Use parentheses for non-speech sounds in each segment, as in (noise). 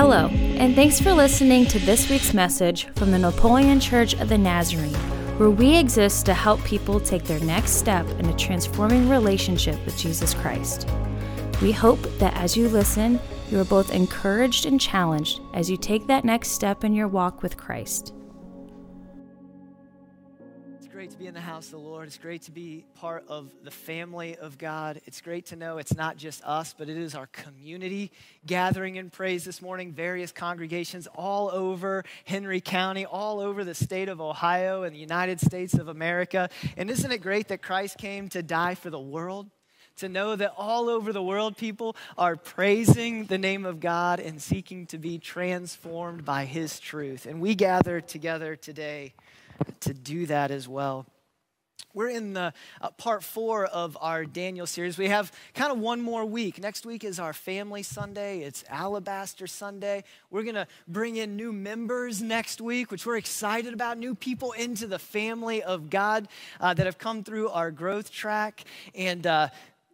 Hello, and thanks for listening to this week's message from the Napoleon Church of the Nazarene, where we exist to help people take their next step in a transforming relationship with Jesus Christ. We hope that as you listen, you are both encouraged and challenged as you take that next step in your walk with Christ. Great to be in the house of the Lord. It's great to be part of the family of God. It's great to know it's not just us, but it is our community gathering in praise this morning. Various congregations all over Henry County, all over the state of Ohio and the United States of America. And isn't it great that Christ came to die for the world? To know that all over the world, people are praising the name of God and seeking to be transformed by His truth. And we gather together today to do that as well. We're in the uh, part four of our Daniel series. We have kind of one more week. Next week is our Family Sunday. It's Alabaster Sunday. We're going to bring in new members next week, which we're excited about. New people into the family of God uh, that have come through our growth track. And uh,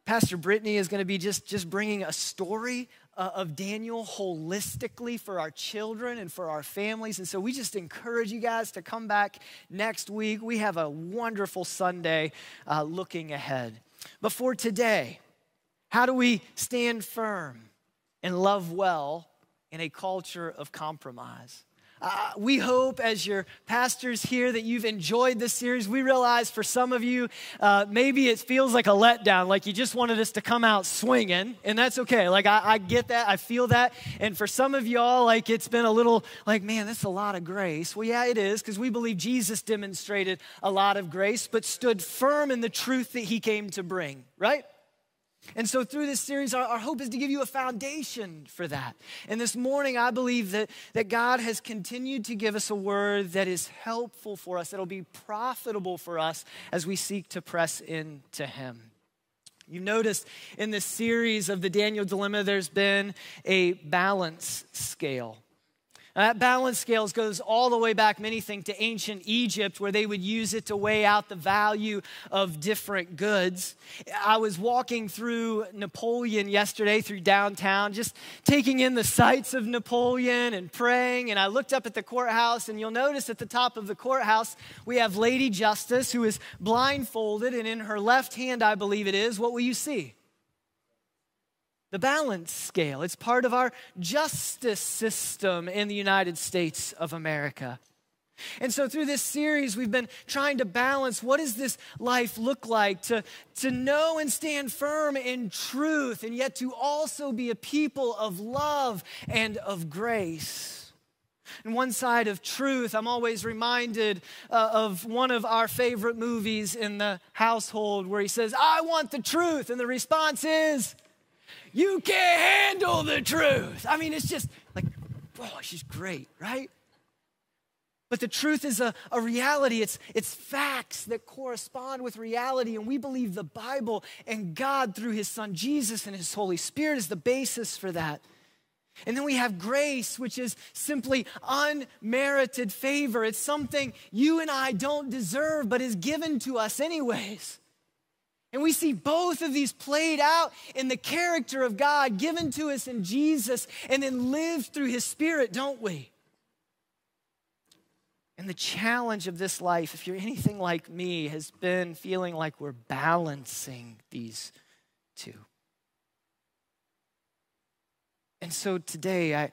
Pastor Brittany is going to be just, just bringing a story uh, of Daniel holistically for our children and for our families. And so we just encourage you guys to come back next week. We have a wonderful Sunday uh, looking ahead. But for today, how do we stand firm and love well in a culture of compromise? Uh, we hope, as your pastors here, that you've enjoyed this series. We realize for some of you, uh, maybe it feels like a letdown, like you just wanted us to come out swinging, and that's okay. Like, I, I get that, I feel that. And for some of y'all, like, it's been a little like, man, that's a lot of grace. Well, yeah, it is, because we believe Jesus demonstrated a lot of grace, but stood firm in the truth that he came to bring, right? And so, through this series, our, our, hope is to give you a foundation for that. And this morning, I believe that, that God has continued to give us a word that is helpful for us, that'll be profitable for us as we seek to press into Him. You noticed in this series of the Daniel Dilemma, there's been a balance scale. That balance scales goes all the way back, many think, to ancient Egypt, where they would use it to weigh out the value of different goods. I was walking through Napoleon yesterday, through downtown, just taking in the sights of Napoleon and praying. And I looked up at the courthouse, and you'll notice at the top of the courthouse, we have Lady Justice, who is blindfolded, and in her left hand, I believe it is, what will you see? The balance scale. It's part of our justice system in the United States of America. And so, through this series, we've been trying to balance what does this life look like to, to know and stand firm in truth, and yet to also be a people of love and of grace. And one side of truth, I'm always reminded uh, of one of our favorite movies in the household where he says, I want the truth. And the response is, you can't handle the truth. I mean, it's just like, oh, she's great, right? But the truth is a, a reality. It's, it's facts that correspond with reality. And we believe the Bible and God through his son Jesus and his Holy Spirit is the basis for that. And then we have grace, which is simply unmerited favor. It's something you and I don't deserve, but is given to us anyways. And we see both of these played out in the character of God given to us in Jesus and then lived through his spirit, don't we? And the challenge of this life, if you're anything like me, has been feeling like we're balancing these two. And so today, I,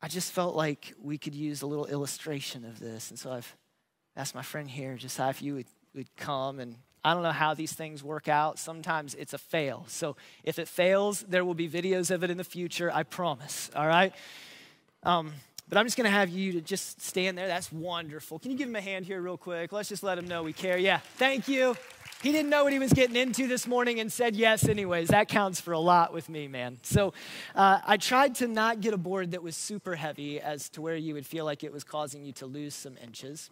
I just felt like we could use a little illustration of this. And so I've asked my friend here, Josiah, if you would, would come and I don't know how these things work out. Sometimes it's a fail. So if it fails, there will be videos of it in the future, I promise, all right? Um, but I'm just going to have you to just stand there. That's wonderful. Can you give him a hand here, real quick? Let's just let him know we care. Yeah, thank you. He didn't know what he was getting into this morning and said yes, anyways. That counts for a lot with me, man. So uh, I tried to not get a board that was super heavy as to where you would feel like it was causing you to lose some inches.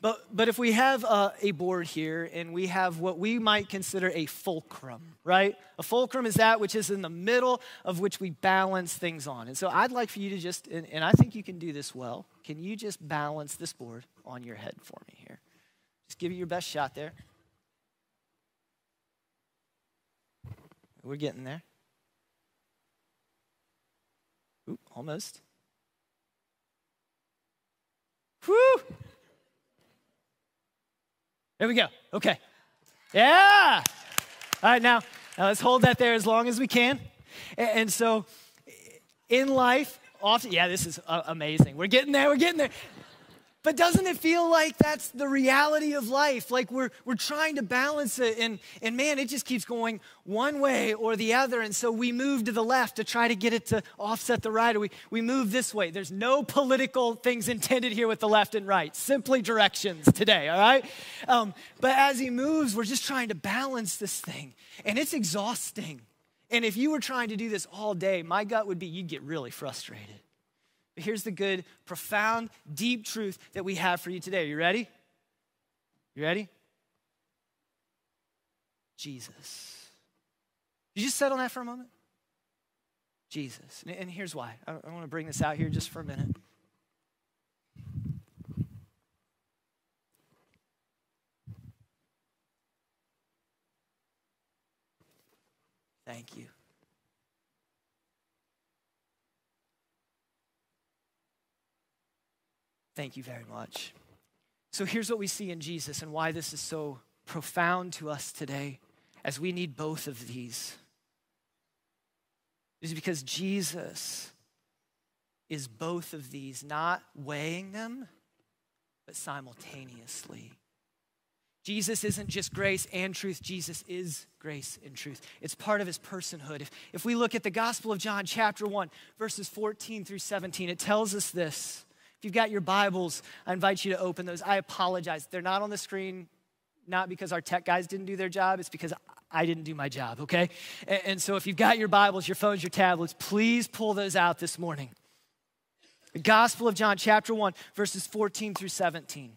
But, but if we have a, a, board here and we have what we might consider a fulcrum, right? A fulcrum is that which is in the middle of which we balance things on. And so I'd like for you to just, and, and I think you can do this well, can you just balance this board on your head for me here? Just give it your best shot there. We're getting there. Ooh, Almost. Whew. There we go. Okay. Yeah. All right, now, now let's hold that there as long as we can. And, and so in life, often, yeah, this is uh, amazing. We're getting there, we're getting there. But doesn't it feel like that's the reality of life? Like we're, we're trying to balance it, and, and man, it just keeps going one way or the other. And so we move to the left to try to get it to offset the right, or we, we move this way. There's no political things intended here with the left and right, simply directions today, all right? Um, but as he moves, we're just trying to balance this thing, and it's exhausting. And if you were trying to do this all day, my gut would be you'd get really frustrated. But here's the good, profound, deep truth that we have for you today. Are you ready? You ready? Jesus. Did you just settle on that for a moment? Jesus. And here's why. I want to bring this out here just for a minute. Thank you. Thank you very much. So here's what we see in Jesus and why this is so profound to us today as we need both of these. Is because Jesus is both of these, not weighing them, but simultaneously. Jesus isn't just grace and truth, Jesus is grace and truth. It's part of his personhood. If, if we look at the Gospel of John, chapter 1, verses 14 through 17, it tells us this. If you've got your Bibles, I invite you to open those. I apologize. They're not on the screen, not because our tech guys didn't do their job, it's because I didn't do my job, okay? And, and so if you've got your Bibles, your phones, your tablets, please pull those out this morning. The Gospel of John, chapter 1, verses 14 through 17.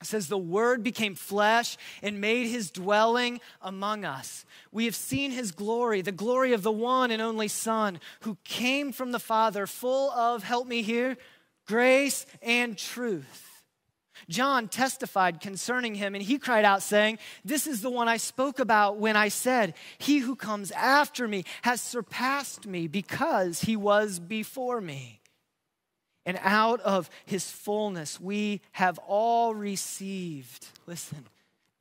It says, The Word became flesh and made his dwelling among us. We have seen his glory, the glory of the one and only Son who came from the Father, full of, help me here, grace and truth. John testified concerning him, and he cried out, saying, This is the one I spoke about when I said, He who comes after me has surpassed me because he was before me. And out of his fullness we have all received, listen,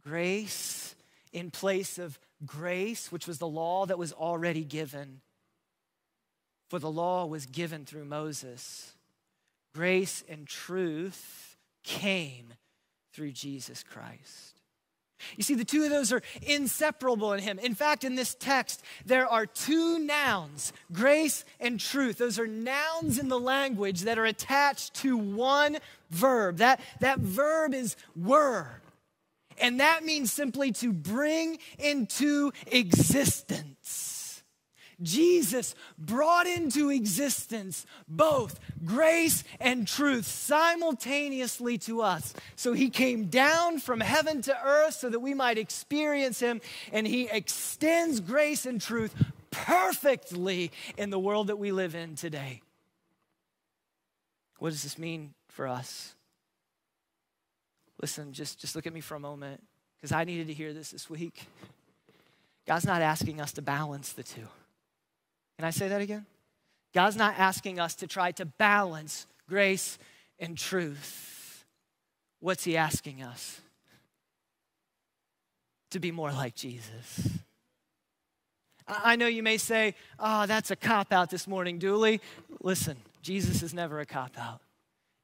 grace in place of grace, which was the law that was already given. For the law was given through Moses grace and truth came through Jesus Christ. You see, the two of those are inseparable in him. In fact, in this text, there are two nouns, grace and truth. Those are nouns in the language that are attached to one verb. That, that verb is were. And that means simply to bring into existence. Jesus brought into existence both grace and truth simultaneously to us. So he came down from heaven to earth so that we might experience him, and he extends grace and truth perfectly in the world that we live in today. What does this mean for us? Listen, just, just look at me for a moment because I needed to hear this this week. God's not asking us to balance the two. Can I say that again? God's not asking us to try to balance grace and truth. What's He asking us? To be more like Jesus. I know you may say, oh, that's a cop out this morning, Dooley. Listen, Jesus is never a cop out.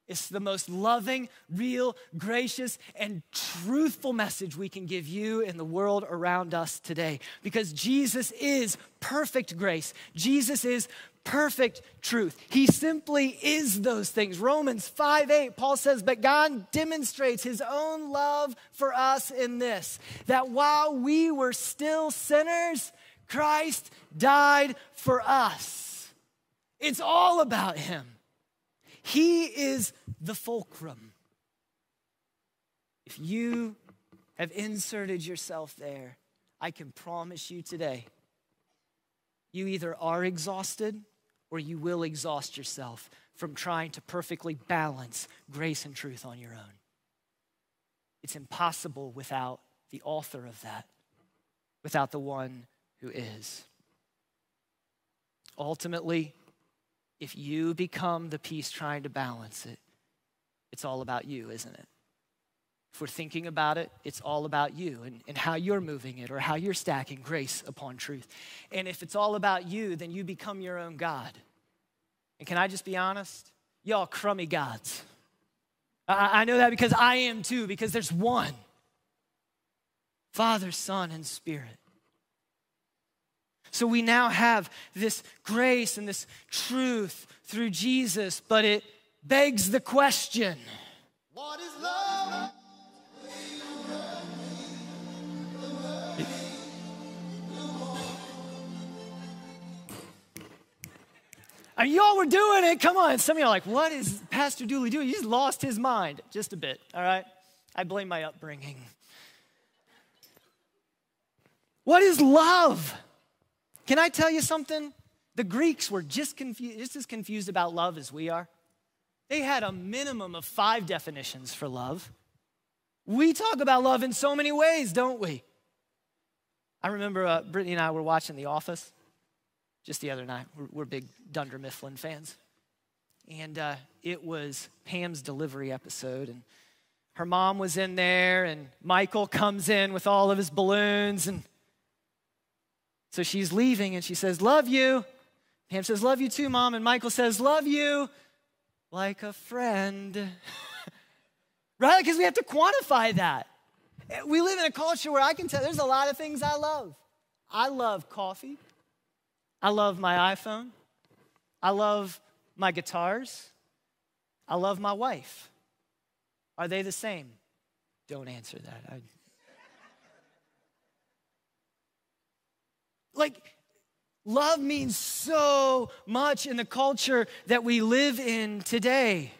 It's the most loving, real, gracious, and truthful message we can give you in the world around us today. Because Jesus is perfect grace. Jesus is perfect truth. He simply is those things. Romans 5 8, Paul says, But God demonstrates his own love for us in this, that while we were still sinners, Christ died for us. It's all about him. He is the fulcrum. If you have inserted yourself there, I can promise you today, you either are exhausted or you will exhaust yourself from trying to perfectly balance grace and truth on your own. It's impossible without the author of that, without the one who is. Ultimately, if you become the piece trying to balance it, it's all about you, isn't it? If we're thinking about it, it's all about you and, and how you're moving it or how you're stacking grace upon truth. And if it's all about you, then you become your own God. And can I just be honest? Y'all crummy gods. I, I know that because I am too, because there's one Father, Son, and Spirit. So we now have this grace and this truth through Jesus, but it begs the question What is love? I mean, y'all were doing it. Come on. Some of y'all are like, what is Pastor Dooley doing? He's lost his mind just a bit, all right? I blame my upbringing. What is love? Can I tell you something? The Greeks were just, confused, just as confused about love as we are. They had a minimum of five definitions for love. We talk about love in so many ways, don't we? I remember uh, Brittany and I were watching The Office just the other night. We're, we're big Dunder Mifflin fans. And uh, it was Pam's delivery episode. And her mom was in there, and Michael comes in with all of his balloons. And so she's leaving, and she says, Love you. Pam says, Love you too, mom. And Michael says, Love you like a friend. (laughs) right? Because we have to quantify that. We live in a culture where I can tell there's a lot of things I love. I love coffee. I love my iPhone. I love my guitars. I love my wife. Are they the same? Don't answer that. I, Like, love means so much in the culture that we live in today.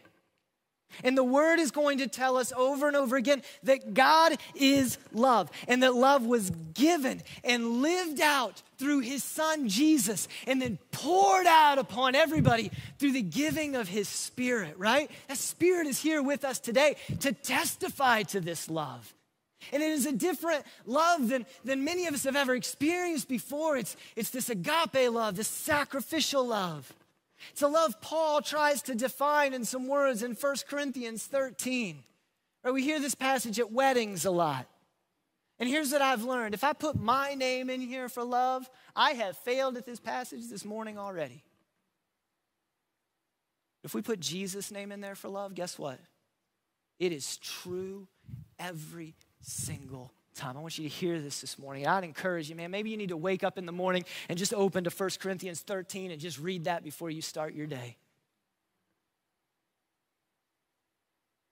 And the word is going to tell us over and over again that God is love and that love was given and lived out through his son Jesus and then poured out upon everybody through the giving of his spirit, right? That spirit is here with us today to testify to this love. And it is a different love than, than many of us have ever experienced before. It's, it's this agape love, this sacrificial love. It's a love Paul tries to define in some words in 1 Corinthians 13. Right, we hear this passage at weddings a lot. And here's what I've learned if I put my name in here for love, I have failed at this passage this morning already. If we put Jesus' name in there for love, guess what? It is true every single time. I want you to hear this this morning. I'd encourage you, man. Maybe you need to wake up in the morning and just open to 1 Corinthians 13 and just read that before you start your day.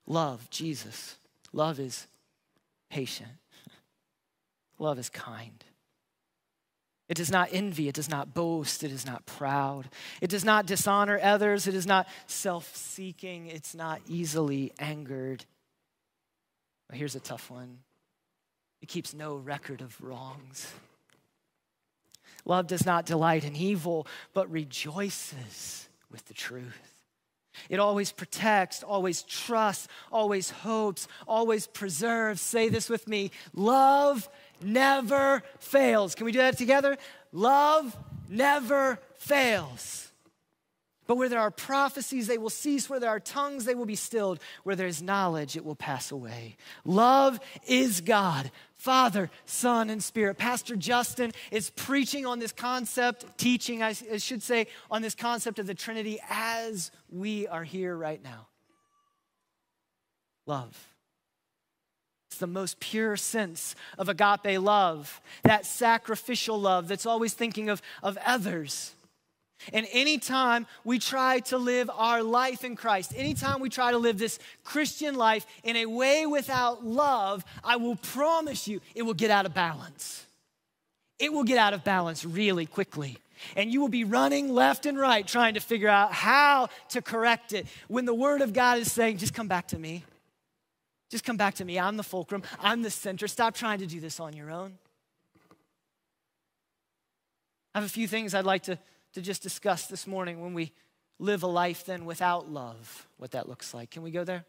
Love, Jesus. Love is patient. (laughs) Love is kind. It does not envy. It does not boast. It is not proud. It does not dishonor others. It is not self seeking. It's not easily angered. Here's a tough one it keeps no record of wrongs. Love does not delight in evil, but rejoices with the truth. It always protects, always trusts, always hopes, always preserves. Say this with me love never fails. Can we do that together? Love never fails. But where there are prophecies, they will cease. Where there are tongues, they will be stilled. Where there is knowledge, it will pass away. Love is God, Father, Son, and Spirit. Pastor Justin is preaching on this concept, teaching, I should say, on this concept of the Trinity as we are here right now. Love. It's the most pure sense of agape love, that sacrificial love that's always thinking of, of others and anytime we try to live our life in Christ, anytime we try to live this Christian life in a way without love, I will promise you it will get out of balance. It will get out of balance really quickly. And you will be running left and right trying to figure out how to correct it when the Word of God is saying, just come back to me. Just come back to me. I'm the fulcrum, I'm the center. Stop trying to do this on your own. I have a few things I'd like to to just discuss this morning when we live a life then without love, what that looks like. Can we go there?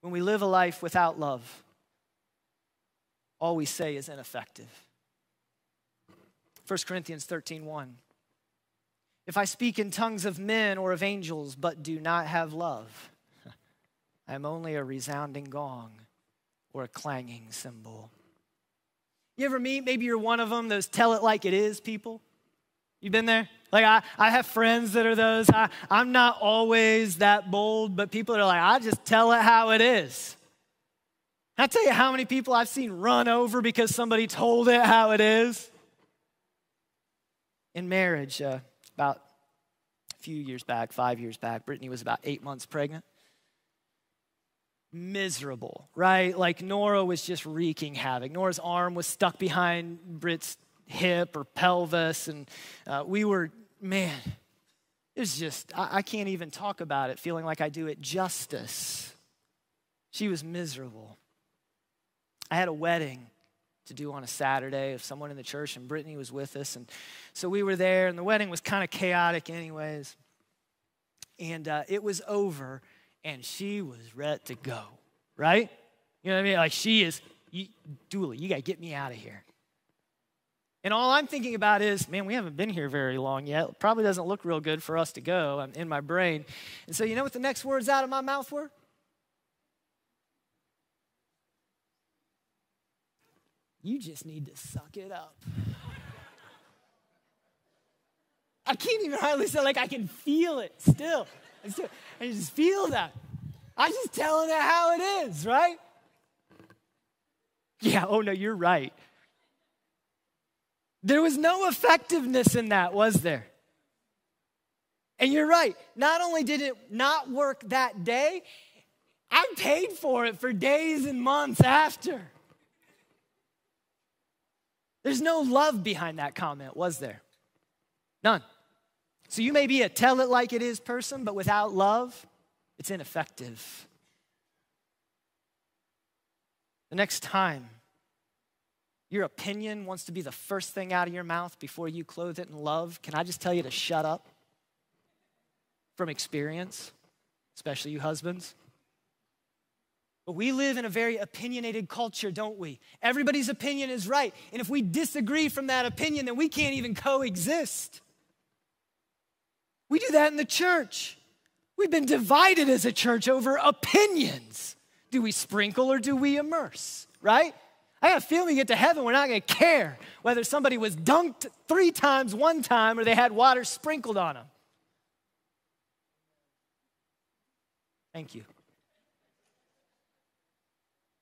When we live a life without love, all we say is ineffective. 1 Corinthians 13 1. If I speak in tongues of men or of angels, but do not have love, (laughs) I am only a resounding gong or a clanging cymbal. You ever meet, maybe you're one of them, those tell it like it is people? You been there? Like, I, I have friends that are those. I, I'm not always that bold, but people are like, I just tell it how it is. I tell you how many people I've seen run over because somebody told it how it is. In marriage, uh, about a few years back, five years back, Brittany was about eight months pregnant. Miserable, right? Like Nora was just wreaking havoc. Nora's arm was stuck behind Britt's hip or pelvis, and uh, we were, man, it was just, I, I can't even talk about it, feeling like I do it justice. She was miserable. I had a wedding to do on a Saturday of someone in the church, and Brittany was with us. And so we were there, and the wedding was kind of chaotic, anyways. And uh, it was over, and she was ready to go, right? You know what I mean? Like, she is, you, Dooley, you got to get me out of here. And all I'm thinking about is, man, we haven't been here very long yet. Probably doesn't look real good for us to go. I'm in my brain. And so, you know what the next words out of my mouth were? You just need to suck it up. I can't even hardly say, like, I can feel it still. I, still, I just feel that. I'm just telling it how it is, right? Yeah, oh no, you're right. There was no effectiveness in that, was there? And you're right. Not only did it not work that day, I paid for it for days and months after. There's no love behind that comment, was there? None. So you may be a tell it like it is person, but without love, it's ineffective. The next time your opinion wants to be the first thing out of your mouth before you clothe it in love, can I just tell you to shut up? From experience, especially you husbands. But we live in a very opinionated culture, don't we? Everybody's opinion is right. And if we disagree from that opinion, then we can't even coexist. We do that in the church. We've been divided as a church over opinions. Do we sprinkle or do we immerse, right? I got a feeling we get to heaven, we're not gonna care whether somebody was dunked three times one time or they had water sprinkled on them. Thank you.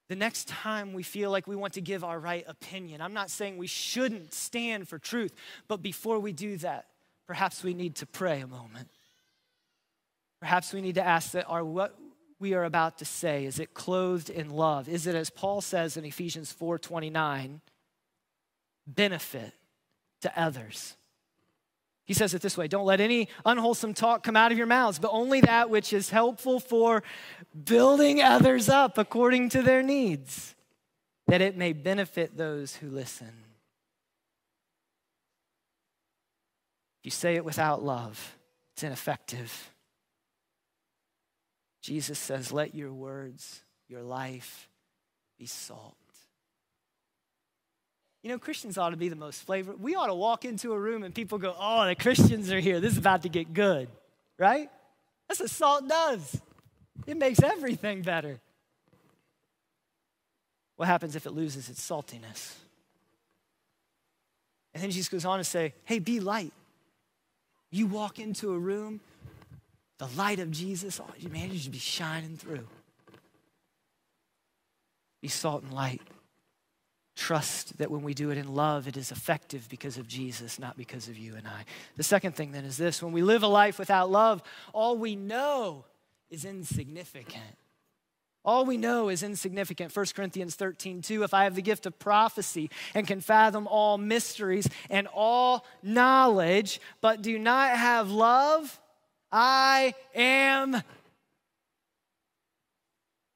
The next time we feel like we want to give our right opinion, I'm not saying we shouldn't stand for truth, but before we do that, perhaps we need to pray a moment. Perhaps we need to ask that our what we are about to say is it clothed in love? Is it as Paul says in Ephesians 4:29, benefit to others? He says it this way Don't let any unwholesome talk come out of your mouths, but only that which is helpful for building others up according to their needs, that it may benefit those who listen. If you say it without love, it's ineffective. Jesus says, Let your words, your life be salt. You know, Christians ought to be the most flavor. We ought to walk into a room and people go, oh, the Christians are here. This is about to get good, right? That's what salt does. It makes everything better. What happens if it loses its saltiness? And then Jesus goes on to say, hey, be light. You walk into a room, the light of Jesus, oh, man, you should be shining through. Be salt and light. Trust that when we do it in love, it is effective because of Jesus, not because of you and I. The second thing then is this when we live a life without love, all we know is insignificant. All we know is insignificant. 1 Corinthians 13, 2. If I have the gift of prophecy and can fathom all mysteries and all knowledge, but do not have love, I am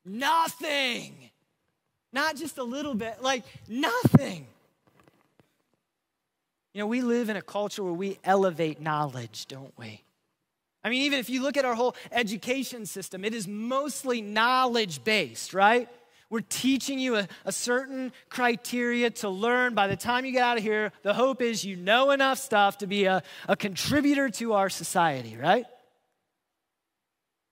nothing. Not just a little bit, like nothing. You know, we live in a culture where we elevate knowledge, don't we? I mean, even if you look at our whole education system, it is mostly knowledge based, right? We're teaching you a, a, certain criteria to learn. By the time you get out of here, the hope is you know enough stuff to be a, a contributor to our society, right?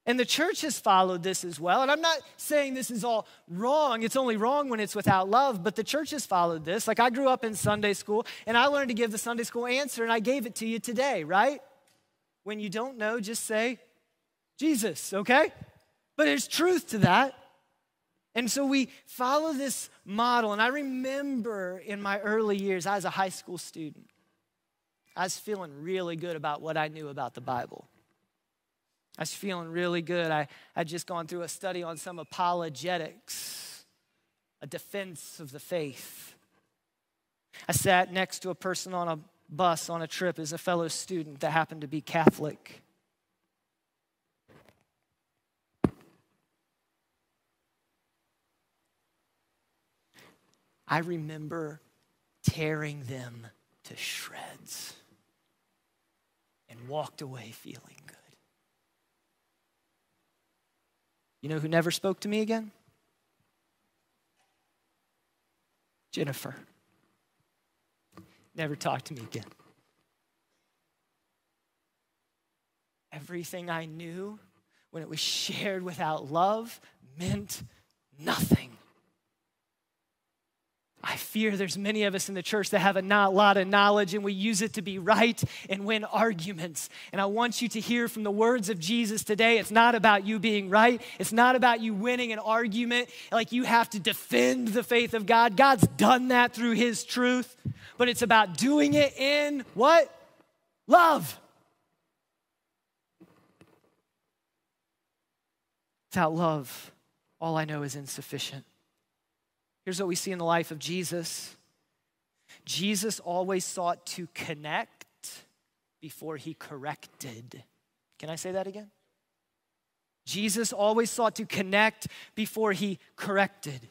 And the church has followed this as well. And I'm not saying this is all wrong. It's only wrong when it's without love, but the church has followed this. Like I grew up in Sunday school and I learned to give the Sunday school answer and I gave it to you today, right? When you don't know, just say Jesus, okay? But there's truth to that. And so we follow this model. And I remember in my early years, I was a high school student. I was feeling really good about what I knew about the Bible. I was feeling really good. I had just gone through a study on some apologetics, a defense of the faith. I sat next to a person on a bus on a trip as a fellow student that happened to be Catholic. I remember tearing them to shreds and walked away feeling good. You know who never spoke to me again? Jennifer. Never talked to me again. Everything I knew when it was shared without love meant nothing. I fear there's many of us in the church that have a lot of knowledge and we use it to be right and win arguments. And I want you to hear from the words of Jesus today. It's not about you being right, it's not about you winning an argument like you have to defend the faith of God. God's done that through His truth, but it's about doing it in what? Love. Without love, all I know is insufficient. Here's what we see in the life of Jesus Jesus always sought to connect before he corrected. Can I say that again? Jesus always sought to connect before he corrected.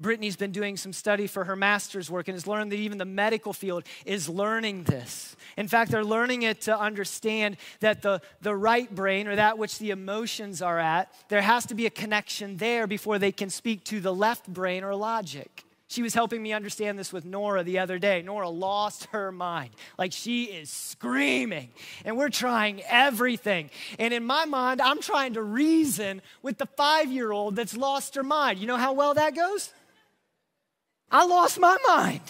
Brittany's been doing some study for her master's work and has learned that even the medical field is learning this. In fact, they're learning it to understand that the, the right brain, or that which the emotions are at, there has to be a connection there before they can speak to the left brain or logic. She was helping me understand this with Nora the other day. Nora lost her mind. Like she is screaming, and we're trying everything. And in my mind, I'm trying to reason with the five year old that's lost her mind. You know how well that goes? I lost my mind.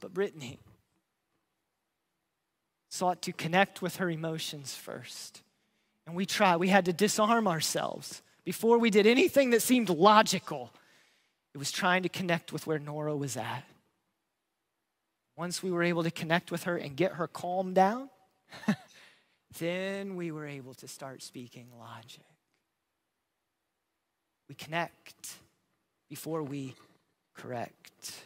But Brittany sought to connect with her emotions first. And we tried, we had to disarm ourselves before we did anything that seemed logical. It was trying to connect with where Nora was at. Once we were able to connect with her and get her calmed down, (laughs) then we were able to start speaking logic. We connect before we correct.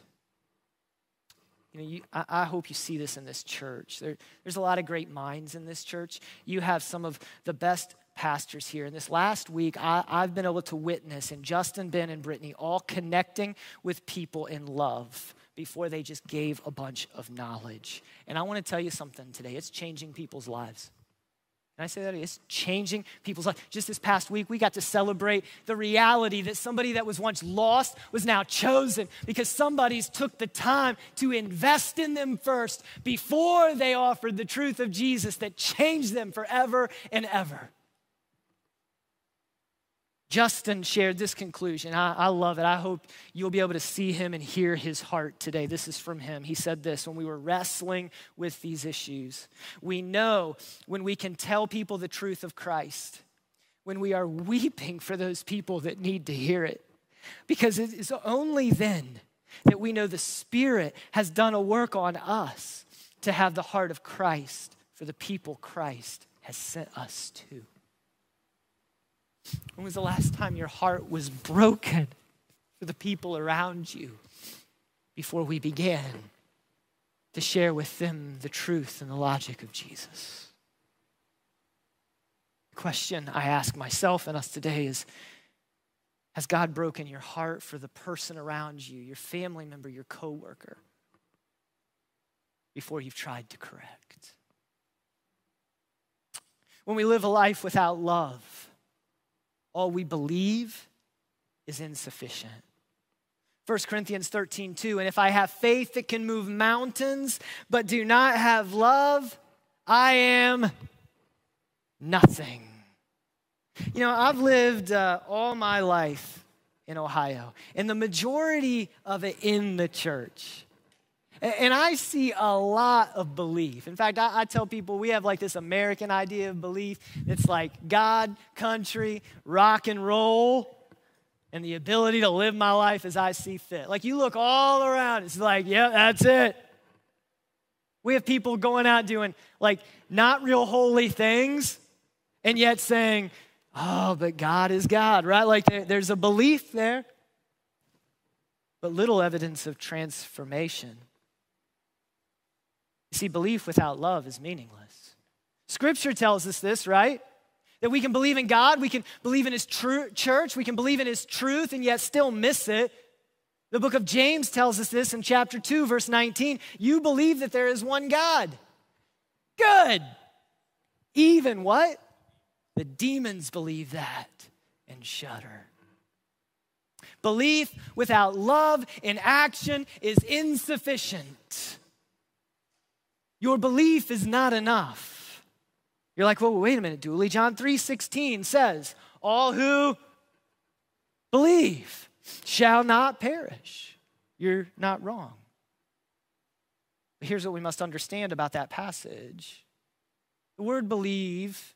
You know, you, I, I, hope you see this in this church. There, there's a lot of great minds in this church. You have some of the best pastors here. And this last week, I, I've been able to witness, and Justin, Ben, and Brittany all connecting with people in love before they just gave a bunch of knowledge. And I want to tell you something today it's changing people's lives. Can I say that? It's changing people's lives. Just this past week, we got to celebrate the reality that somebody that was once lost was now chosen because somebody's took the time to invest in them first before they offered the truth of Jesus that changed them forever and ever. Justin shared this conclusion. I, I, love it. I hope you'll be able to see him and hear his heart today. This is from him. He said this when we were wrestling with these issues. We know when we can tell people the truth of Christ, when we are weeping for those people that need to hear it, because it is only then that we know the Spirit has done a work on us to have the heart of Christ for the people Christ has sent us to. When was the last time your heart was broken for the people around you before we began to share with them the truth and the logic of Jesus? The question I ask myself and us today is Has God broken your heart for the person around you, your family member, your coworker, before you've tried to correct? When we live a life without love, all we believe is insufficient. 1 Corinthians 13, 2. And if I have faith that can move mountains, but do not have love, I am nothing. You know, I've lived uh, all my life in Ohio, and the majority of it in the church. And I see a lot of belief. In fact, I, tell people we have like this American idea of belief. It's like God, country, rock and roll, and the ability to live my life as I see fit. Like you look all around, it's like, yeah, that's it. We have people going out doing like not real holy things and yet saying, oh, but God is God, right? Like there's a belief there, but little evidence of transformation. You see, belief without love is meaningless. Scripture tells us this, right? That we can believe in God, we can believe in His true church, we can believe in His truth, and yet still miss it. The book of James tells us this in chapter 2, verse 19. You believe that there is one God. Good. Even what? The demons believe that and shudder. Belief without love in action is insufficient. Your belief is not enough. You're like, well, wait a minute, Dooley. John 3:16 says, all who believe shall not perish. You're not wrong. But here's what we must understand about that passage. The word believe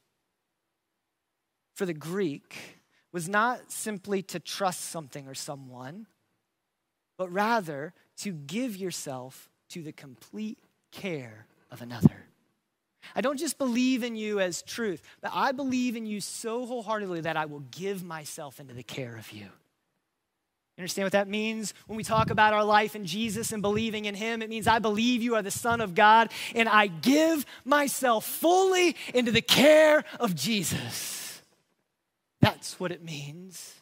for the Greek was not simply to trust something or someone, but rather to give yourself to the complete care of another. I don't just believe in you as truth, but I believe in you so wholeheartedly that I will give myself into the care of you. Understand what that means when we talk about our life in Jesus and believing in Him? It means I believe you are the Son of God and I give myself fully into the care of Jesus. That's what it means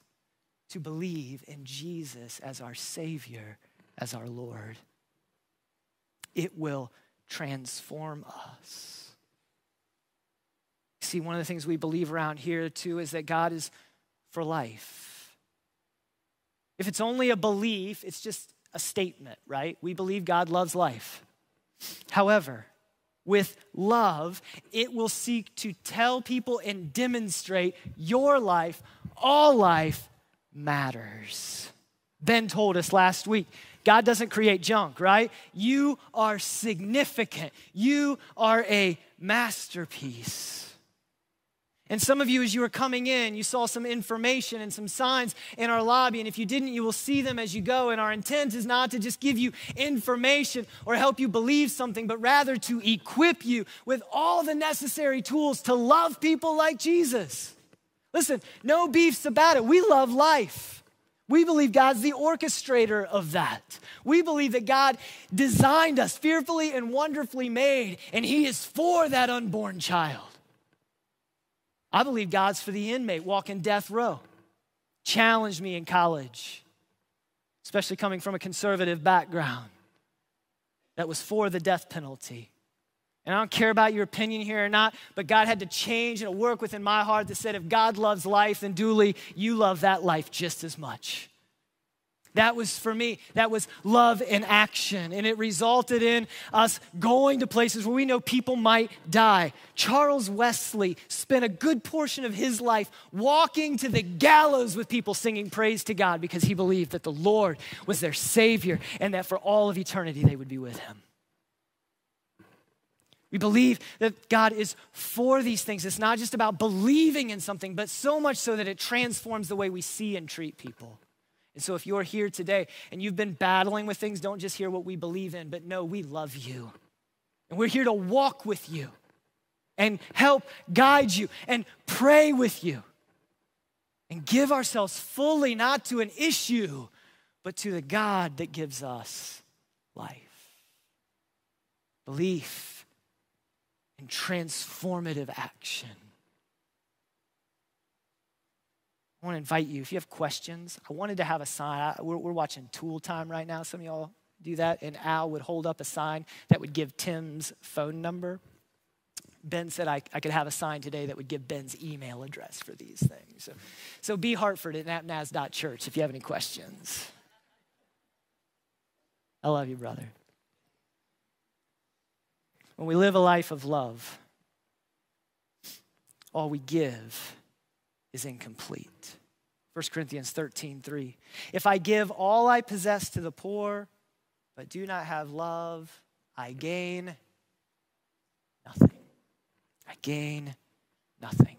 to believe in Jesus as our Savior, as our Lord. It will transform us. See, one of the things we believe around here too is that God is for life. If it's only a belief, it's just a statement, right? We believe God loves life. However, with love, it will seek to tell people and demonstrate your life, all life matters. Ben told us last week God doesn't create junk, right? You are significant. You are a masterpiece. And some of you, as you were coming in, you saw some information and some signs in our lobby. And if you didn't, you will see them as you go. And our intent is not to just give you information or help you believe something, but rather to equip you with all the necessary tools to love people like Jesus. Listen, no beefs about it. We love life. We believe God's the orchestrator of that. We believe that God designed us fearfully and wonderfully made, and He is for that unborn child. I believe God's for the inmate walking death row. Challenged me in college, especially coming from a conservative background that was for the death penalty. And I don't care about your opinion here or not, but God had to change and work within my heart that said, if God loves life, then Dooley, you love that life just as much. That was for me, that was love in action. And it resulted in us going to places where we know people might die. Charles Wesley spent a good portion of his life walking to the gallows with people singing praise to God because he believed that the Lord was their Savior and that for all of eternity they would be with him. We believe that God is for these things. It's not just about believing in something, but so much so that it transforms the way we see and treat people. And so, if you're here today and you've been battling with things, don't just hear what we believe in, but know we love you. And we're here to walk with you and help guide you and pray with you and give ourselves fully not to an issue, but to the God that gives us life. Belief and transformative action. I want to invite you, if you have questions, I wanted to have a sign. I, we're, we're watching Tool Time right now. Some of y'all do that. And Al would hold up a sign that would give Tim's phone number. Ben said I, I could have a sign today that would give Ben's email address for these things. So, so be Hartford at napnaz.church if you have any questions. I love you, brother. When we live a life of love, all we give is incomplete. 1 Corinthians 13, 3. If I give all I possess to the poor, but do not have love, I gain nothing. I gain nothing.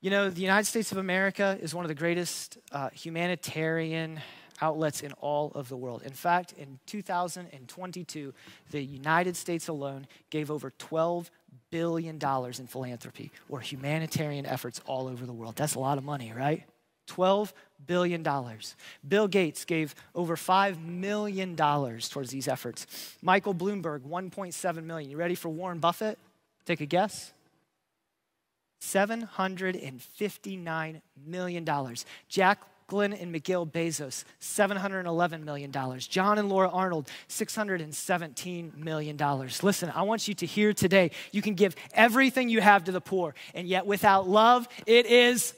You know, the United States of America is one of the greatest uh, humanitarian outlets in all of the world. In fact, in 2022, the United States alone gave over $12 billion in philanthropy or humanitarian efforts all over the world. That's a lot of money, right? $12 billion. Bill Gates gave over $5 million towards these efforts. Michael Bloomberg, 1.7 million. You ready for Warren Buffett? Take a guess. $759 million. Jack Glenn and Miguel Bezos, $711 million. John and Laura Arnold, $617 million. Listen, I want you to hear today you can give everything you have to the poor, and yet without love, it is.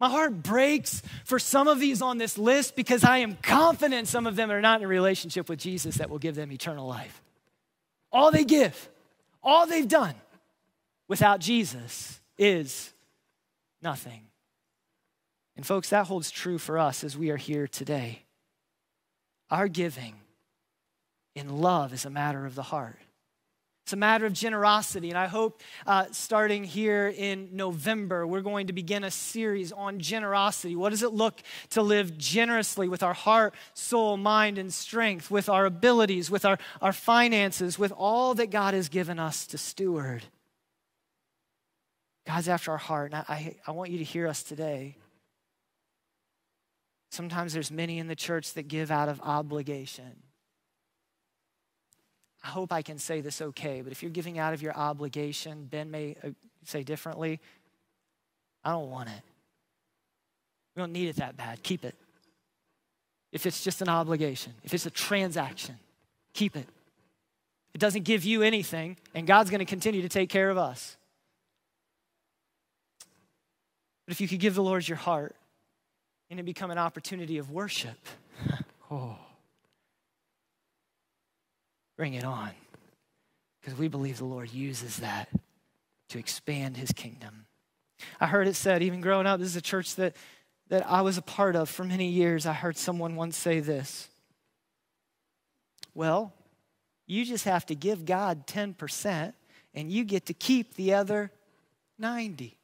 My heart breaks for some of these on this list because I am confident some of them are not in a relationship with Jesus that will give them eternal life. All they give, all they've done without Jesus is nothing. And, folks, that holds true for us as we are here today. Our giving in love is a matter of the heart. It's a matter of generosity. And I hope uh, starting here in November, we're going to begin a series on generosity. What does it look to live generously with our heart, soul, mind, and strength, with our abilities, with our, our finances, with all that God has given us to steward? God's after our heart. And I, I want you to hear us today. Sometimes there's many in the church that give out of obligation. I hope I can say this okay, but if you're giving out of your obligation, Ben may uh, say differently. I don't want it. We don't need it that bad. Keep it. If it's just an obligation, if it's a transaction, keep it. It doesn't give you anything, and God's going to continue to take care of us. But if you could give the Lord your heart, and it become an opportunity of worship. (laughs) oh. Bring it on. Because we believe the Lord uses that to expand his kingdom. I heard it said, even growing up, this is a church that, that I was a part of for many years. I heard someone once say this Well, you just have to give God 10%, and you get to keep the other 90.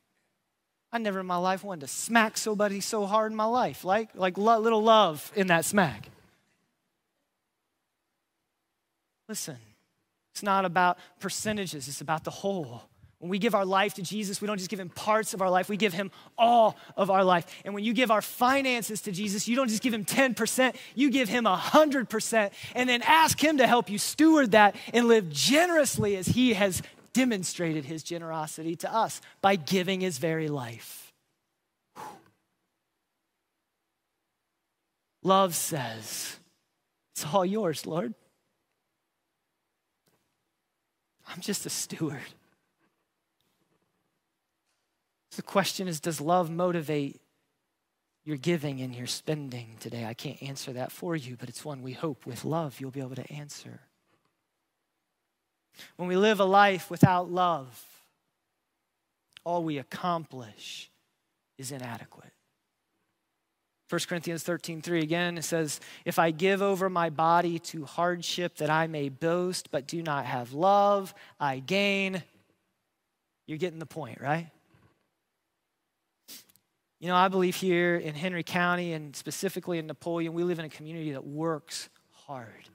I never in my life wanted to smack somebody so hard in my life, like, like lo- little love in that smack. Listen, it's not about percentages, it's about the whole. When we give our life to Jesus, we don't just give him parts of our life, we give him all of our life. And when you give our finances to Jesus, you don't just give him 10%, you give him 100%, and then ask him to help you steward that and live generously as he has demonstrated his generosity to us by giving his very life. Love says, It's all yours, Lord. I'm just a steward. the question is Does love motivate your giving and your spending today? I can't answer that for you, but it's one we hope with love you'll be able to answer. When we live a life without love, all we accomplish is inadequate. 1 Corinthians 13, 3 again, it says, If I give over my body to hardship that I may boast, but do not have love, I gain. You're getting the point, right? You know, I believe here in Henry County and specifically in Napoleon, we live in a community that works hard.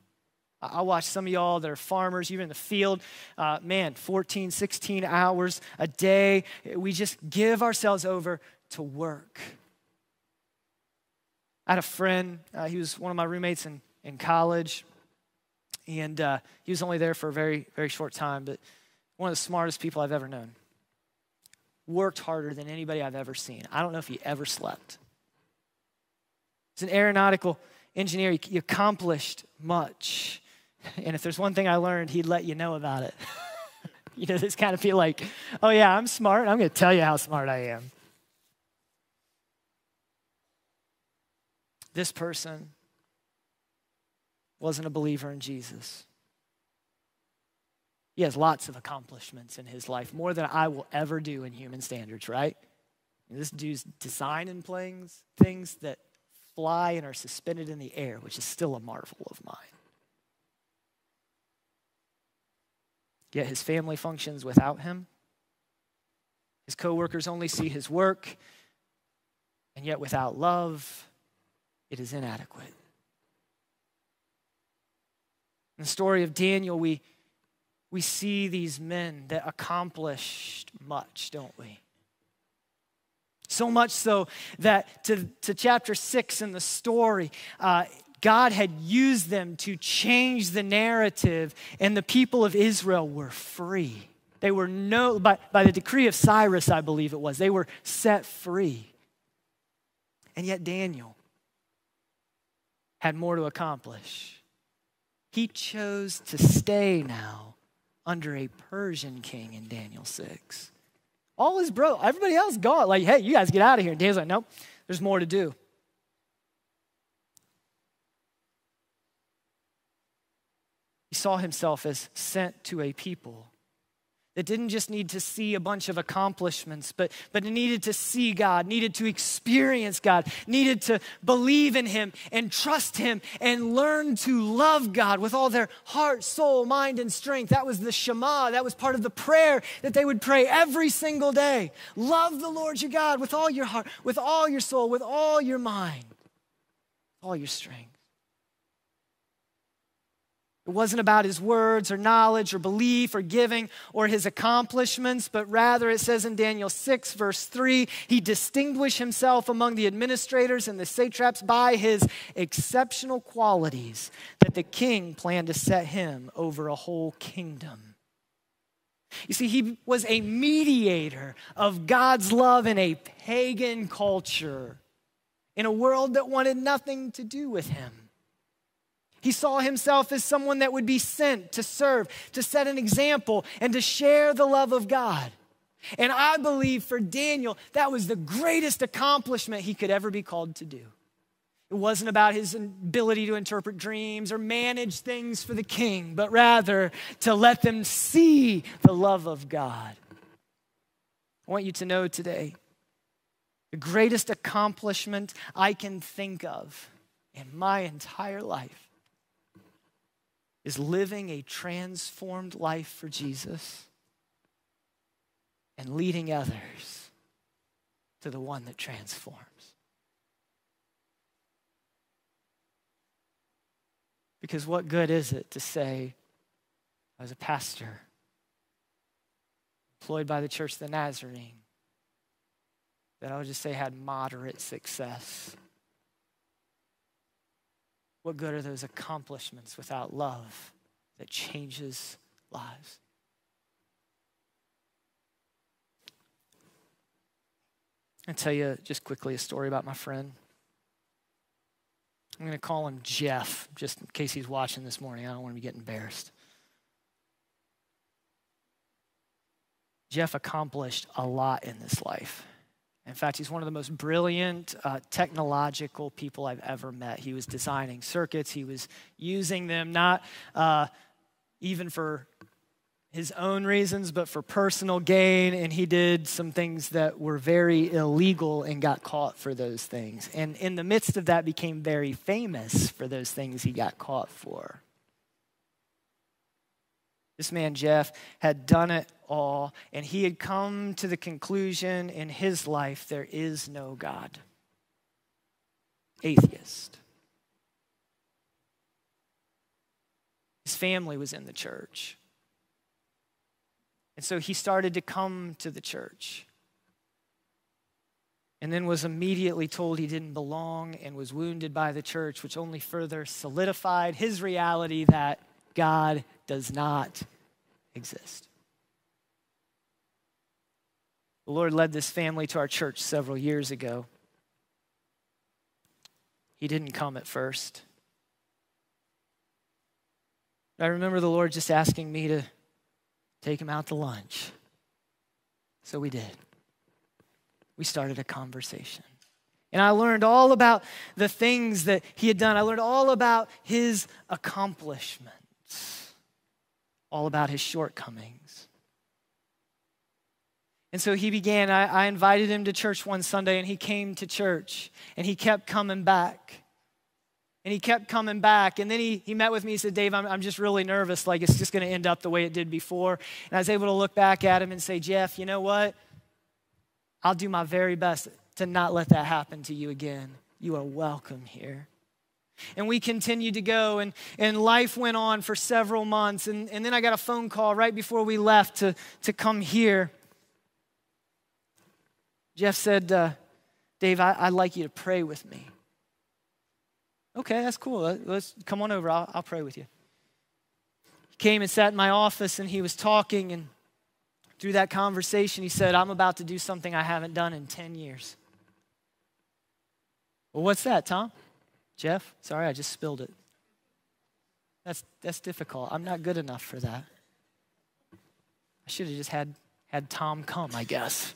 I watch some of y'all that are farmers, you're in the field, uh, man, 14, 16 hours a day. We just give ourselves over to work. I had a friend, uh, he was one of my roommates in, in college, and uh, he was only there for a very, very short time, but one of the smartest people I've ever known. Worked harder than anybody I've ever seen. I don't know if he ever slept. He's an aeronautical engineer, he accomplished much. And if there's one thing I learned, he'd let you know about it. (laughs) you know, this kind of feel like, oh yeah, I'm smart. I'm going to tell you how smart I am. This person wasn't a believer in Jesus. He has lots of accomplishments in his life, more than I will ever do in human standards, right? And this dude's designing things, things that fly and are suspended in the air, which is still a marvel of mine. Yet his family functions without him. His coworkers only see his work, and yet without love, it is inadequate. In the story of Daniel, we, we see these men that accomplished much, don't we? So much so that to, to chapter six in the story, uh, God had used them to change the narrative, and the people of Israel were free. They were no, by, by the decree of Cyrus, I believe it was, they were set free. And yet Daniel had more to accomplish. He chose to stay now under a Persian king in Daniel 6. All his bro, everybody else gone. Like, hey, you guys get out of here. And Daniel's like, nope, there's more to do. He saw himself as sent to a people that didn't just need to see a bunch of accomplishments, but, but needed to see God, needed to experience God, needed to believe in Him and trust Him and learn to love God with all their heart, soul, mind, and strength. That was the Shema. That was part of the prayer that they would pray every single day. Love the Lord your God with all your heart, with all your soul, with all your mind, all your strength. It wasn't about his words or knowledge or belief or giving or his accomplishments, but rather it says in Daniel 6, verse 3, he distinguished himself among the administrators and the satraps by his exceptional qualities that the king planned to set him over a whole kingdom. You see, he was a mediator of God's love in a pagan culture, in a world that wanted nothing to do with him. He saw himself as someone that would be sent to serve, to set an example, and to share the love of God. And I believe for Daniel, that was the greatest accomplishment he could ever be called to do. It wasn't about his ability to interpret dreams or manage things for the king, but rather to let them see the love of God. I want you to know today the greatest accomplishment I can think of in my entire life is living a transformed life for Jesus and leading others to the one that transforms. Because what good is it to say, I was a pastor employed by the Church of the Nazarene, that I would just say had moderate success? What good are those accomplishments without love that changes lives? I'll tell you just quickly a story about my friend. I'm going to call him Jeff, just in case he's watching this morning. I don't want to be getting embarrassed. Jeff accomplished a lot in this life. In fact, he's one of the most brilliant uh, technological people I've ever met. He was designing circuits, he was using them not uh, even for his own reasons, but for personal gain. And he did some things that were very illegal and got caught for those things. And in the midst of that, became very famous for those things he got caught for. This man, Jeff, had done it all, and he had come to the conclusion in his life there is no God. Atheist. His family was in the church. And so he started to come to the church. And then was immediately told he didn't belong and was wounded by the church, which only further solidified his reality that God does not exist. The Lord led this family to our church several years ago. He didn't come at first. I remember the Lord just asking me to take him out to lunch. So we did. We started a conversation. And I learned all about the things that he had done. I learned all about his accomplishments, all about his shortcomings. And so he began, I, I, invited him to church one Sunday, and he came to church, and he kept coming back. And he kept coming back. And then he, he met with me. He said, Dave, I'm, I'm just really nervous. Like it's just going to end up the way it did before. And I was able to look back at him and say, Jeff, you know what? I'll do my very best to not let that happen to you again. You are welcome here. And we continued to go, and, and life went on for several months. And, and then I got a phone call right before we left to, to come here. Jeff said, uh, Dave, I, would like you to pray with me. Okay, that's cool. Let's come on over. I'll, I'll pray with you. He came and sat in my office, and he was talking. And through that conversation, he said, I'm about to do something I haven't done in 10 years. Well, what's that, Tom? Jeff? Sorry, I just spilled it. That's, that's difficult. I'm not good enough for that. I should have just had, had Tom come, I guess.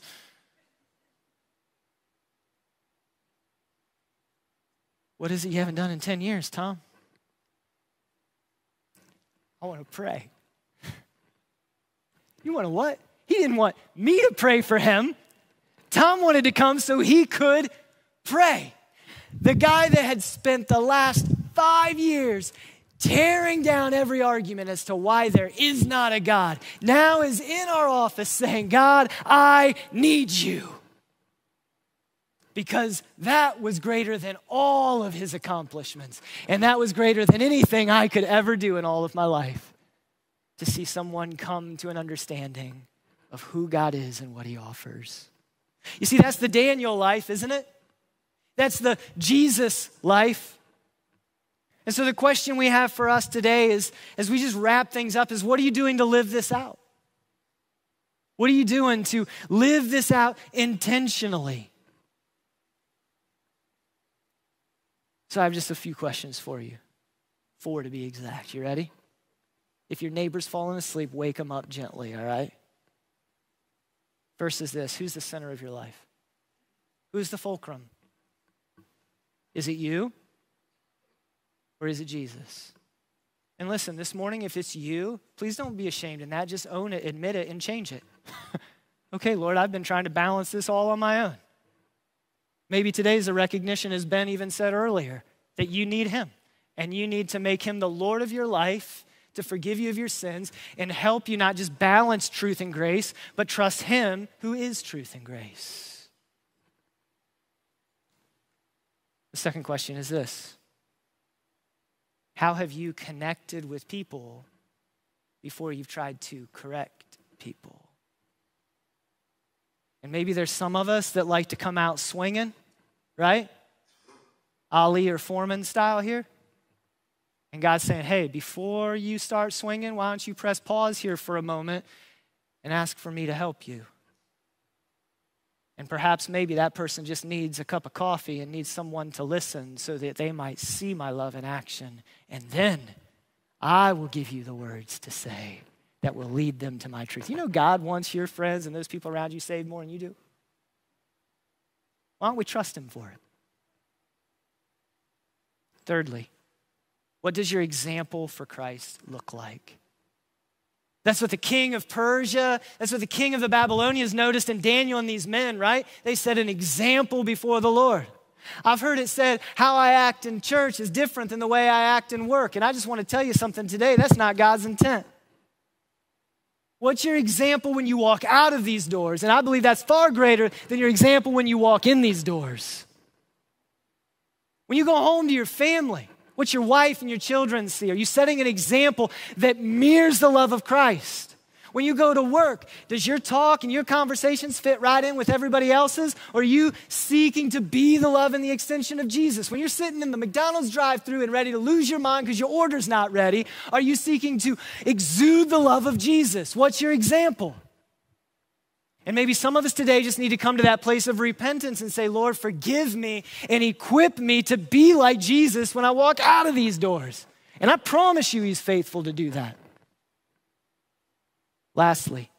What is it you haven't done in 10 years, Tom? I want to pray. (laughs) You want to what? He didn't want me to pray for him. Tom wanted to come so he could pray. The guy that had spent the last five years tearing down every argument as to why there is not a God now is in our office saying, God, I need you. Because that was greater than all of his accomplishments. And that was greater than anything I could ever do in all of my life. To see someone come to an understanding of who God is and what he offers. You see, that's the Daniel life, isn't it? That's the Jesus life. And so the question we have for us today is as we just wrap things up is what are you doing to live this out? What are you doing to live this out intentionally? So I have just a few questions for you. Four to be exact. You ready? If your neighbor's falling asleep, wake them up gently, all right? First is this Who's the center of your life? Who's the fulcrum? Is it you or is it Jesus? And listen, this morning, if it's you, please don't be ashamed in that. Just own it, admit it, and change it. (laughs) okay, Lord, I've been trying to balance this all on my own. Maybe today's a recognition, as Ben even said earlier, that you need Him and you need to make Him the Lord of your life to forgive you of your sins and help you not just balance truth and grace, but trust Him who is truth and grace. The second question is this How have you connected with people before you've tried to correct people? And maybe there's some of us that like to come out swinging, right? Ali or Foreman style here. And God's saying, hey, before you start swinging, why don't you press pause here for a moment and ask for me to help you? And perhaps maybe that person just needs a cup of coffee and needs someone to listen so that they might see my love in action. And then I will give you the words to say that will lead them to my truth. You know, God wants your friends and those people around you saved more than you do. Why don't we trust Him for it? Thirdly, what does your example for Christ look like? That's what the king of Persia, that's what the king of the Babylonians noticed in Daniel and these men, right? They set an example before the Lord. I've heard it said, how I act in church is different than the way I act in work. And I just want to tell you something today that's not God's intent. What's your example when you walk out of these doors? And I believe that's far greater than your example when you walk in these doors. When you go home to your family, what your wife and your children see? Are you setting an example that mirrors the love of Christ? When you go to work, does your talk and your conversations fit right in with everybody else's? Or are you seeking to be the love and the extension of Jesus? When you're sitting in the McDonald's drive through and ready to lose your mind because your order's not ready, are you seeking to exude the love of Jesus? What's your example? And maybe some of us today just need to come to that place of repentance and say, Lord, forgive me and equip me to be like Jesus when I walk out of these doors And I promise you, He's faithful to do that. Lastly,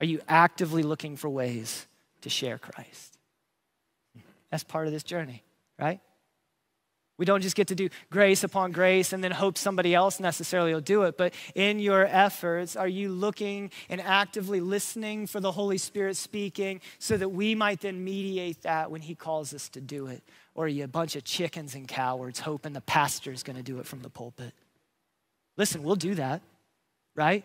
are you actively looking for ways to share Christ? That's part of this journey, right? We don't just get to do grace upon grace and then hope somebody else necessarily will do it. But in your efforts, are you looking and actively listening for the Holy Spirit speaking so that we might then mediate that when He calls us to do it? Or are you a bunch of chickens and cowards hoping the pastor is going to do it from the pulpit? Listen, we'll do that, right?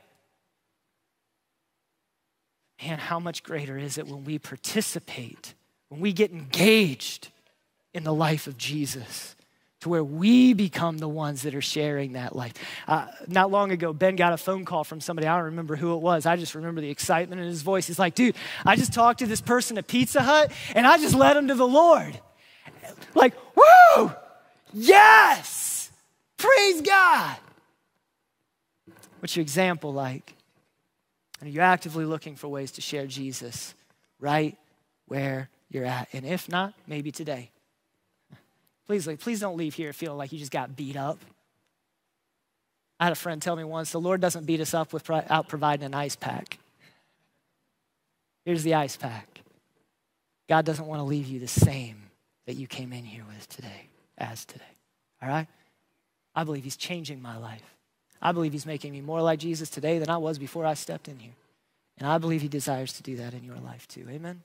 Man, how much greater is it when we participate, when we get engaged in the life of Jesus? To where we become the ones that are sharing that life. Uh, not long ago, Ben got a phone call from somebody. I don't remember who it was. I just remember the excitement in his voice. He's like, dude, I just talked to this person at Pizza Hut and I just led him to the Lord. Like, woo! Yes! Praise God! What's your example like? Are you actively looking for ways to share Jesus right where you're at? And if not, maybe today. Please, like, please don't leave here feeling like you just got beat up. I had a friend tell me once the Lord doesn't beat us up without providing an ice pack. Here's the ice pack. God doesn't want to leave you the same that you came in here with today, as today. All right? I believe He's changing my life. I believe He's making me more like Jesus today than I was before I stepped in here. And I believe He desires to do that in your life too. Amen?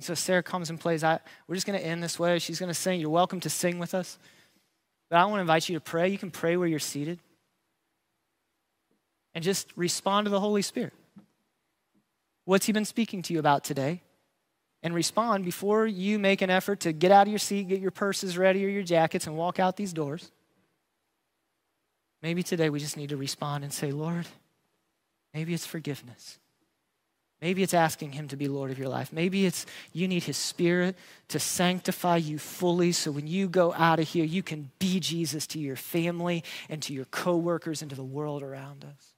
And so Sarah comes and plays. I, we're just going to end this way. She's going to sing. You're welcome to sing with us. But I want to invite you to pray. You can pray where you're seated. And just respond to the Holy Spirit. What's He been speaking to you about today? And respond before you make an effort to get out of your seat, get your purses ready or your jackets, and walk out these doors. Maybe today we just need to respond and say, Lord, maybe it's forgiveness. Maybe it's asking Him to be Lord of your life. Maybe it's you need His Spirit to sanctify you fully so when you go out of here, you can be Jesus to your family and to your coworkers and to the world around us.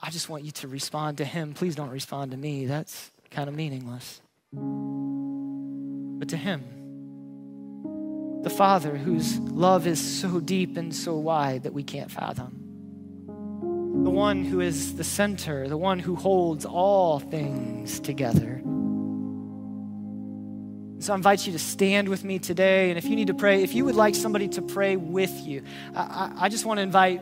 I just want you to respond to Him. Please don't respond to me. That's kind of meaningless. But to Him, the Father whose love is so deep and so wide that we can't fathom the one who is the center, the one who holds all things together. So I invite you to stand with me today. And if you need to pray, if you would like somebody to pray with you, I, I just want to invite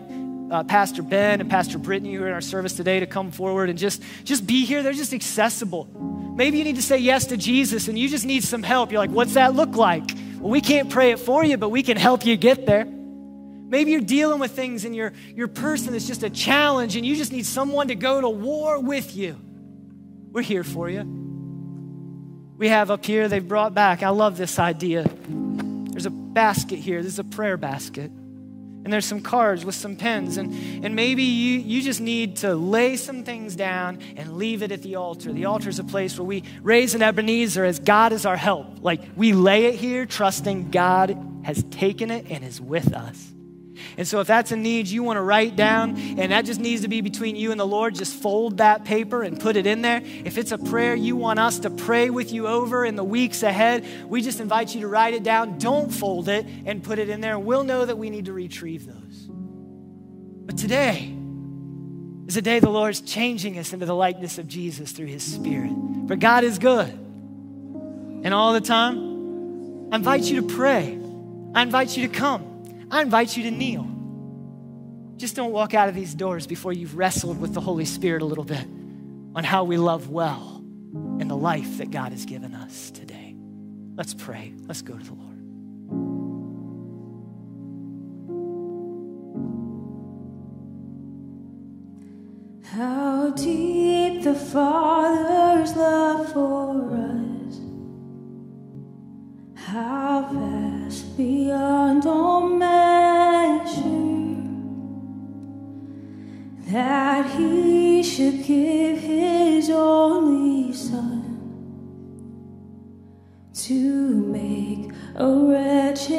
uh, Pastor Ben and Pastor Brittany who are in our service today to come forward and just, just be here. They're just accessible. Maybe you need to say yes to Jesus and you just need some help. You're like, what's that look like? Well, we can't pray it for you, but we can help you get there. Maybe you're dealing with things in your, your person that's just a challenge and you just need someone to go to war with you. We're here for you. We have up here, they've brought back, I love this idea. There's a basket here, this is a prayer basket. And there's some cards with some pens. And, and maybe you, you just need to lay some things down and leave it at the altar. The altar is a place where we raise an Ebenezer as God is our help. Like we lay it here, trusting God has taken it and is with us. And so, if that's a need you want to write down, and that just needs to be between you and the Lord, just fold that paper and put it in there. If it's a prayer you want us to pray with you over in the weeks ahead, we just invite you to write it down. Don't fold it and put it in there, we'll know that we need to retrieve those. But today is a day the Lord's changing us into the likeness of Jesus through His Spirit. For God is good. And all the time, I invite you to pray. I invite you to come. I invite you to kneel. Just don't walk out of these doors before you've wrestled with the Holy Spirit a little bit on how we love well in the life that God has given us today. Let's pray. Let's go to the Lord. How deep the Father's love for us, how beyond all measure, that he should give his only son to make a wretch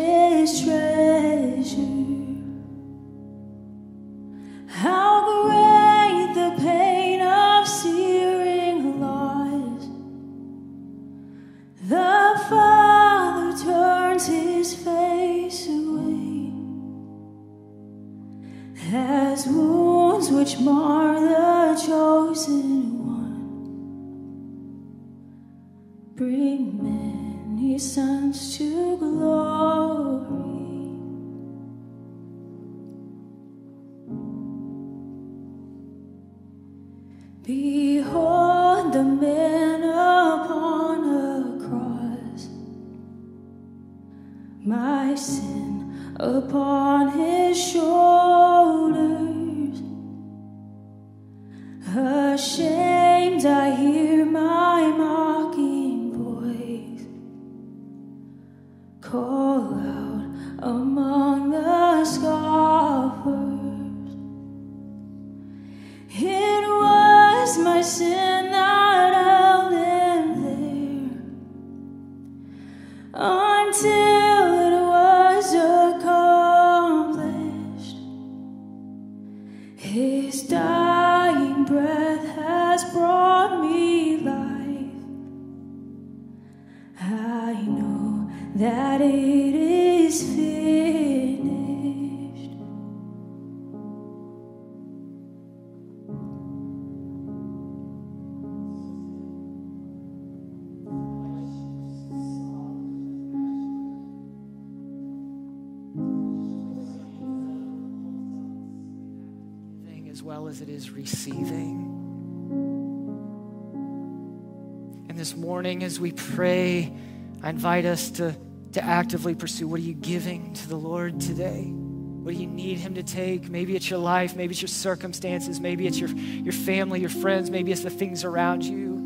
as we pray, I invite us to, to actively pursue what are you giving to the Lord today? What do you need Him to take? Maybe it's your life, maybe it's your circumstances, maybe it's your, your family, your friends, maybe it's the things around you.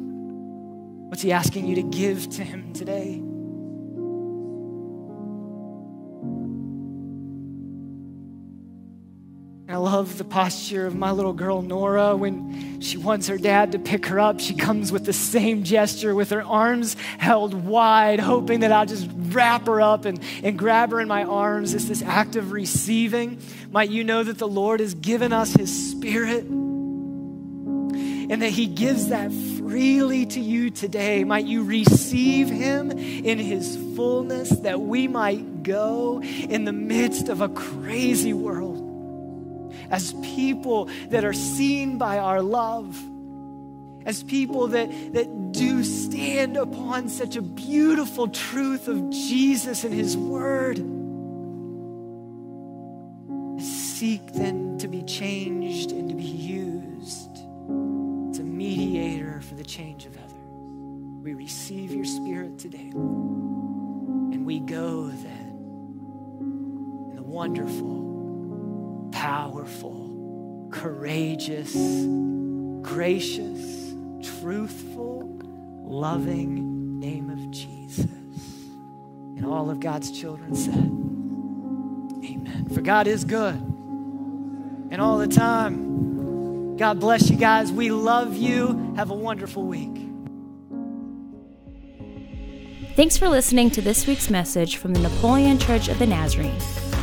What's He asking you to give to Him today? The posture of my little girl Nora when she wants her dad to pick her up. She comes with the same gesture with her arms held wide, hoping that I'll just wrap her up and, and grab her in my arms. It's this act of receiving. Might you know that the Lord has given us his spirit and that he gives that freely to you today. Might you receive him in his fullness that we might go in the midst of a crazy world as people that are seen by our love, as people that, that do stand upon such a beautiful truth of Jesus and His Word. Seek then to be changed and to be used as a mediator for the change of others. We receive your Spirit today, and we go then in the wonderful powerful, courageous, gracious, truthful, loving name of Jesus. And all of God's children said, Amen. For God is good. And all the time. God bless you guys. We love you. Have a wonderful week. Thanks for listening to this week's message from the Napoleon Church of the Nazarene.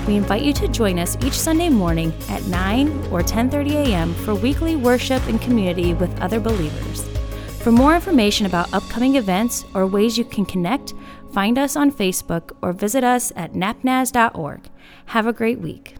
We invite you to join us each Sunday morning at 9 or 10:30 a.m. for weekly worship and community with other believers. For more information about upcoming events or ways you can connect, find us on Facebook or visit us at napnaz.org. Have a great week.